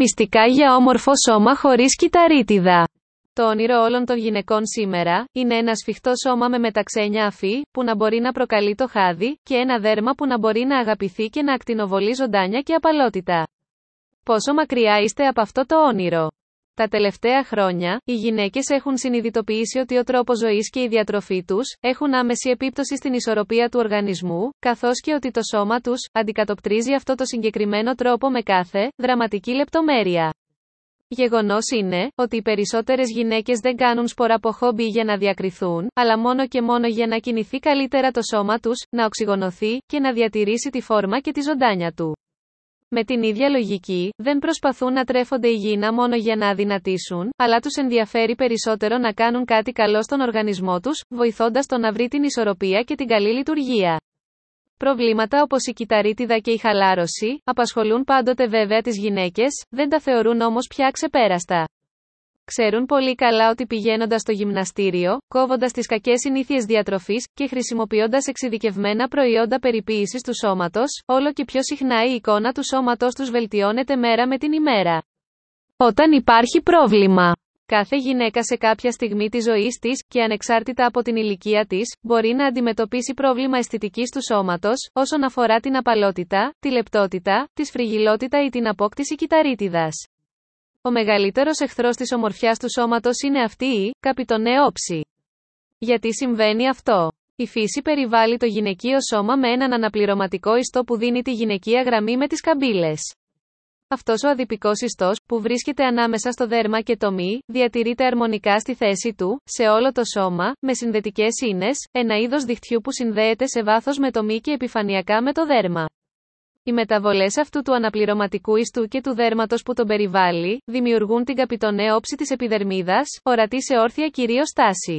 Μυστικά για όμορφο σώμα χωρίς κυταρίτιδα. Το όνειρο όλων των γυναικών σήμερα είναι ένα σφιχτό σώμα με μεταξένια αφή, που να μπορεί να προκαλεί το χάδι, και ένα δέρμα που να μπορεί να αγαπηθεί και να ακτινοβολεί ζωντάνια και απαλότητα. Πόσο μακριά είστε από αυτό το όνειρο; Τα τελευταία χρόνια, οι γυναίκες έχουν συνειδητοποιήσει ότι ο τρόπος ζωής και η διατροφή τους έχουν άμεση επίπτωση στην ισορροπία του οργανισμού, καθώς και ότι το σώμα τους αντικατοπτρίζει αυτό το συγκεκριμένο τρόπο με κάθε δραματική λεπτομέρεια. Γεγονός είναι ότι οι περισσότερες γυναίκες δεν κάνουν σπορά από χόμπι για να διακριθούν, αλλά μόνο και μόνο για να κινηθεί καλύτερα το σώμα τους, να οξυγονωθεί και να διατηρήσει τη φόρμα και τη ζωντάνια του. Με την ίδια λογική, δεν προσπαθούν να τρέφονται υγιεινά μόνο για να αδυνατήσουν, αλλά τους ενδιαφέρει περισσότερο να κάνουν κάτι καλό στον οργανισμό τους, βοηθώντας τον να βρει την ισορροπία και την καλή λειτουργία. Προβλήματα όπως η κυταρίτιδα και η χαλάρωση, απασχολούν πάντοτε βέβαια τις γυναίκες, δεν τα θεωρούν όμως πια ξεπέραστα. Ξέρουν πολύ καλά ότι πηγαίνοντας στο γυμναστήριο, κόβοντας τις κακές συνήθειες διατροφής και χρησιμοποιώντας εξειδικευμένα προϊόντα περιποίησης του σώματος, όλο και πιο συχνά η εικόνα του σώματό τους βελτιώνεται μέρα με την ημέρα. Όταν υπάρχει πρόβλημα. Κάθε γυναίκα σε κάποια στιγμή της ζωής της, και ανεξάρτητα από την ηλικία της, μπορεί να αντιμετωπίσει πρόβλημα αισθητικής του σώματος, όσον αφορά την απαλότητα, τη λεπτότητα, τη σφριγιλότητα ή την απόκτηση κυταρίτιδας. Ο μεγαλύτερος εχθρός της ομορφιάς του σώματος είναι αυτή η καπιτονέ όψη. Γιατί συμβαίνει αυτό; Η φύση περιβάλλει το γυναικείο σώμα με έναν αναπληρωματικό ιστό που δίνει τη γυναικεία γραμμή με τις καμπύλες. Αυτός ο αδυπικό ιστός, που βρίσκεται ανάμεσα στο δέρμα και το μη, διατηρείται αρμονικά στη θέση του, σε όλο το σώμα, με συνδετικές ίνε, ένα είδος δικτυού που συνδέεται σε βάθος με το μη και επιφανειακά με το δέρμα. Οι μεταβολές αυτού του αναπληρωματικού ιστού και του δέρματος που τον περιβάλλει, δημιουργούν την καπιτονέ όψη της επιδερμίδας, ορατή σε όρθια κυρίως στάση.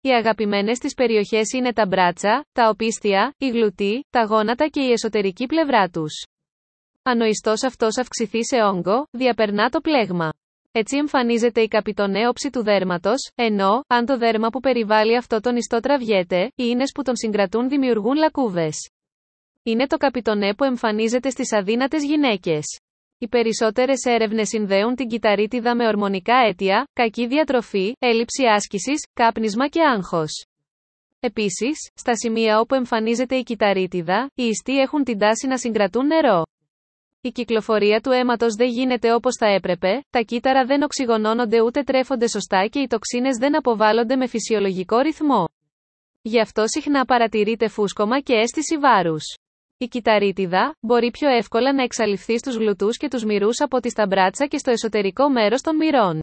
Οι αγαπημένες της περιοχές είναι τα μπράτσα, τα οπίστια, η γλουτή, τα γόνατα και η εσωτερική πλευρά τους. Αν ο ιστός αυτός αυξηθεί σε όγκο, διαπερνά το πλέγμα. Έτσι εμφανίζεται η καπιτονέ όψη του δέρματος, ενώ, αν το δέρμα που περιβάλλει αυτό τον ιστό τραβιέται, οι ίνες που τον συγκρατούν δημιουργούν λακκούβες. Είναι το καπιτονέ που εμφανίζεται στις αδύνατες γυναίκες. Οι περισσότερες έρευνες συνδέουν την κυταρίτιδα με ορμονικά αίτια, κακή διατροφή, έλλειψη άσκησης, κάπνισμα και άγχος. Επίσης, στα σημεία όπου εμφανίζεται η κυταρίτιδα, οι ιστοί έχουν την τάση να συγκρατούν νερό. Η κυκλοφορία του αίματος δεν γίνεται όπως θα έπρεπε, τα κύτταρα δεν οξυγονώνονται ούτε τρέφονται σωστά και οι τοξίνες δεν αποβάλλονται με φυσιολογικό ρυθμό. Γι' αυτό συχνά παρατηρείται φούσκωμα και αίσθηση βάρους. Η κυταρίτιδα μπορεί πιο εύκολα να εξαλειφθεί στους γλουτούς και τους μυρούς από τη σταμπράτσα και στο εσωτερικό μέρος των μυρών.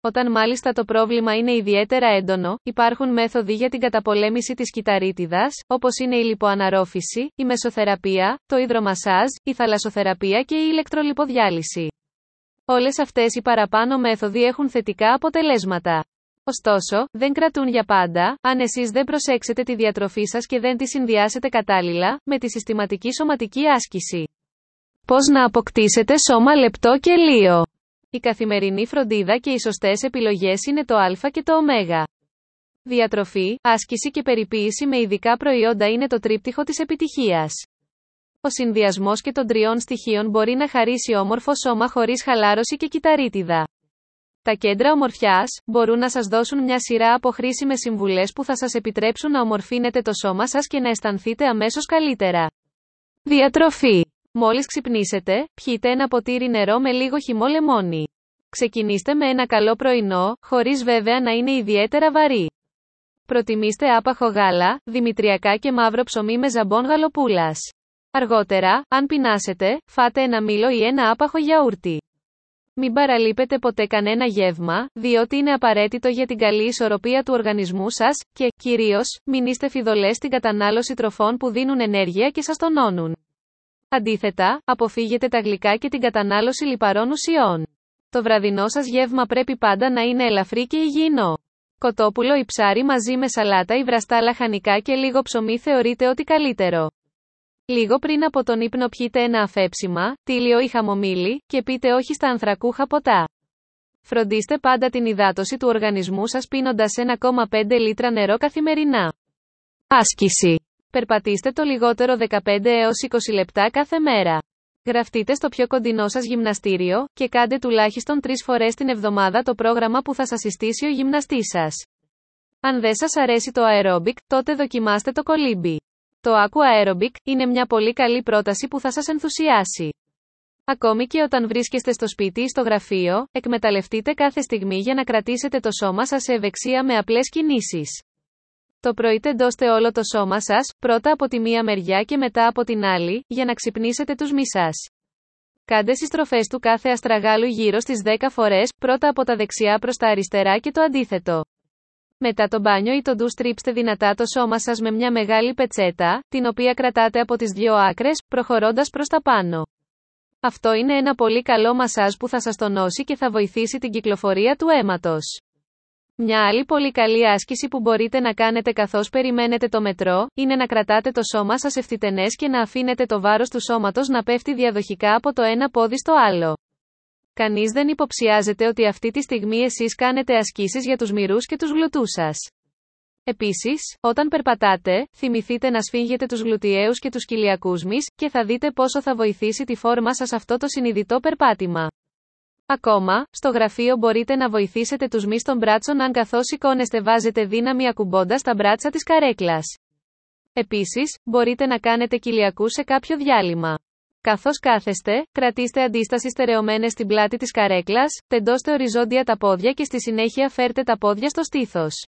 Όταν μάλιστα το πρόβλημα είναι ιδιαίτερα έντονο, υπάρχουν μέθοδοι για την καταπολέμηση της κυταρίτιδας, όπως είναι η λιποαναρρόφηση, η μεσοθεραπεία, το υδρομασάζ, η θαλασσοθεραπεία και η ηλεκτρολιποδιάλυση. Όλες αυτές οι παραπάνω μέθοδοι έχουν θετικά αποτελέσματα. Ωστόσο, δεν κρατούν για πάντα, αν εσείς δεν προσέξετε τη διατροφή σας και δεν τη συνδυάσετε κατάλληλα, με τη συστηματική σωματική άσκηση. Πώς να αποκτήσετε σώμα λεπτό και λίο. Η καθημερινή φροντίδα και οι σωστές επιλογές είναι το α και το ω. Διατροφή, άσκηση και περιποίηση με ειδικά προϊόντα είναι το τρίπτυχο της επιτυχίας. Ο συνδυασμός και των τριών στοιχείων μπορεί να χαρίσει όμορφο σώμα χωρίς χαλάρωση και κυταρίτιδα. Τα κέντρα ομορφιάς μπορούν να σας δώσουν μια σειρά από χρήσιμες συμβουλές που θα σας επιτρέψουν να ομορφύνετε το σώμα σας και να αισθανθείτε αμέσως καλύτερα. Διατροφή. Μόλις ξυπνήσετε, πιείτε ένα ποτήρι νερό με λίγο χυμό λεμόνι. Ξεκινήστε με ένα καλό πρωινό, χωρίς βέβαια να είναι ιδιαίτερα βαρύ. Προτιμήστε άπαχο γάλα, δημητριακά και μαύρο ψωμί με ζαμπόν γαλοπούλας. Αργότερα, αν πεινάσετε, φάτε ένα μήλο ή ένα άπαχο γιαούρτι. Μην παραλείπετε ποτέ κανένα γεύμα, διότι είναι απαραίτητο για την καλή ισορροπία του οργανισμού σας, και, κυρίως, μην είστε φιδωλές στην κατανάλωση τροφών που δίνουν ενέργεια και σας τονώνουν. Αντίθετα, αποφύγετε τα γλυκά και την κατανάλωση λιπαρών ουσιών. Το βραδινό σας γεύμα πρέπει πάντα να είναι ελαφρύ και υγιεινό. Κοτόπουλο ή ψάρι μαζί με σαλάτα ή βραστά λαχανικά και λίγο ψωμί θεωρείται ότι καλύτερο. Λίγο πριν από τον ύπνο πιείτε ένα αφέψιμα, τίλιο ή χαμομήλι, και πείτε όχι στα ανθρακούχα ποτά. Φροντίστε πάντα την υδάτωση του οργανισμού σας πίνοντας 1,5 λίτρα νερό καθημερινά. Άσκηση. Περπατήστε το λιγότερο 15 έως 20 λεπτά κάθε μέρα. Γραφτείτε στο πιο κοντινό σας γυμναστήριο και κάντε τουλάχιστον τρεις φορές την εβδομάδα το πρόγραμμα που θα σας συστήσει ο γυμναστής σας. Αν δεν σας αρέσει το aerobic, τότε δοκιμάστε το κολύμπι. Το Aqua Aerobic είναι μια πολύ καλή πρόταση που θα σας ενθουσιάσει. Ακόμη και όταν βρίσκεστε στο σπίτι ή στο γραφείο, εκμεταλλευτείτε κάθε στιγμή για να κρατήσετε το σώμα σας σε ευεξία με απλές κινήσεις. Το πρωί τεντώστε όλο το σώμα σας, πρώτα από τη μία μεριά και μετά από την άλλη, για να ξυπνήσετε τους μισάς. Κάντε συστροφές του κάθε αστραγάλου γύρω στις 10 φορές, πρώτα από τα δεξιά προς τα αριστερά και το αντίθετο. Μετά το μπάνιο ή το ντου στρίψτε δυνατά το σώμα σας με μια μεγάλη πετσέτα, την οποία κρατάτε από τις δύο άκρες, προχωρώντας προς τα πάνω. Αυτό είναι ένα πολύ καλό μασάζ που θα σας τονώσει και θα βοηθήσει την κυκλοφορία του αίματος. Μια άλλη πολύ καλή άσκηση που μπορείτε να κάνετε καθώς περιμένετε το μετρό, είναι να κρατάτε το σώμα σας ευθυτενές και να αφήνετε το βάρος του σώματος να πέφτει διαδοχικά από το ένα πόδι στο άλλο. Κανείς δεν υποψιάζεται ότι αυτή τη στιγμή εσείς κάνετε ασκήσεις για τους μυρούς και τους γλουτούς σας. Επίσης, όταν περπατάτε, θυμηθείτε να σφίγγετε τους γλουτιαίους και τους κοιλιακούς μυς, και θα δείτε πόσο θα βοηθήσει τη φόρμα σας αυτό το συνειδητό περπάτημα. Ακόμα, στο γραφείο μπορείτε να βοηθήσετε τους μυς των μπράτσων αν καθώς σηκώνεστε βάζετε δύναμη ακουμπώντας τα μπράτσα της καρέκλας. Επίσης, μπορείτε να κάνετε κοιλιακούς σε κάποιο διάλειμμα. Καθώς κάθεστε, κρατήστε αντίσταση στερεωμένες στην πλάτη της καρέκλας, τεντώστε οριζόντια τα πόδια και στη συνέχεια φέρτε τα πόδια στο στήθος.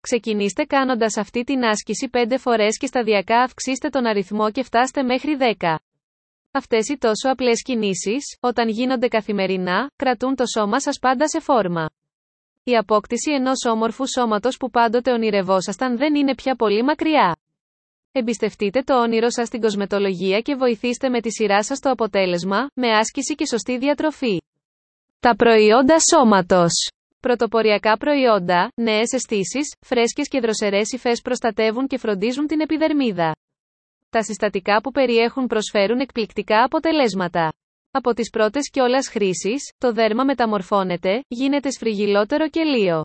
Ξεκινήστε κάνοντας αυτή την άσκηση 5 φορές και σταδιακά αυξήστε τον αριθμό και φτάστε μέχρι 10. Αυτές οι τόσο απλές κινήσεις, όταν γίνονται καθημερινά, κρατούν το σώμα σας πάντα σε φόρμα. Η απόκτηση ενός όμορφου σώματος που πάντοτε ονειρευόσασταν δεν είναι πια πολύ μακριά. Εμπιστευτείτε το όνειρο σας στην κοσμετολογία και βοηθήστε με τη σειρά σας το αποτέλεσμα, με άσκηση και σωστή διατροφή. Τα προϊόντα σώματος. Πρωτοποριακά προϊόντα, νέες αισθήσεις, φρέσκες και δροσερές υφές προστατεύουν και φροντίζουν την επιδερμίδα. Τα συστατικά που περιέχουν προσφέρουν εκπληκτικά αποτελέσματα. Από τις πρώτες κιόλας χρήσεις, το δέρμα μεταμορφώνεται, γίνεται σφριγιλότερο και λίο.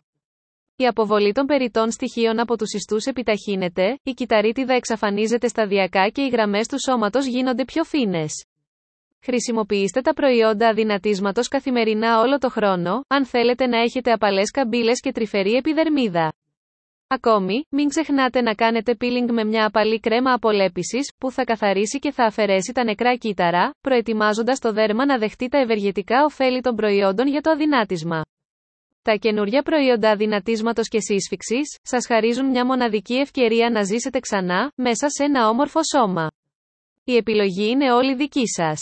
Η αποβολή των περιττών στοιχείων από τους ιστούς επιταχύνεται, η κυταρίτιδα εξαφανίζεται σταδιακά και οι γραμμές του σώματος γίνονται πιο φίνες. Χρησιμοποιήστε τα προϊόντα αδυνατίσματος καθημερινά όλο το χρόνο, αν θέλετε να έχετε απαλές καμπύλες και τρυφερή επιδερμίδα. Ακόμη, μην ξεχνάτε να κάνετε peeling με μια απαλή κρέμα απολέπισης, που θα καθαρίσει και θα αφαιρέσει τα νεκρά κύτταρα, προετοιμάζοντας το δέρμα να δεχτεί τα ευεργετικά ωφέλη των προϊόντων για το αδυνάτισμα. Τα καινούργια προϊόντα αδυνατίσματος και σύσφυξης, σας χαρίζουν μια μοναδική ευκαιρία να ζήσετε ξανά, μέσα σε ένα όμορφο σώμα. Η επιλογή είναι όλη δική σας.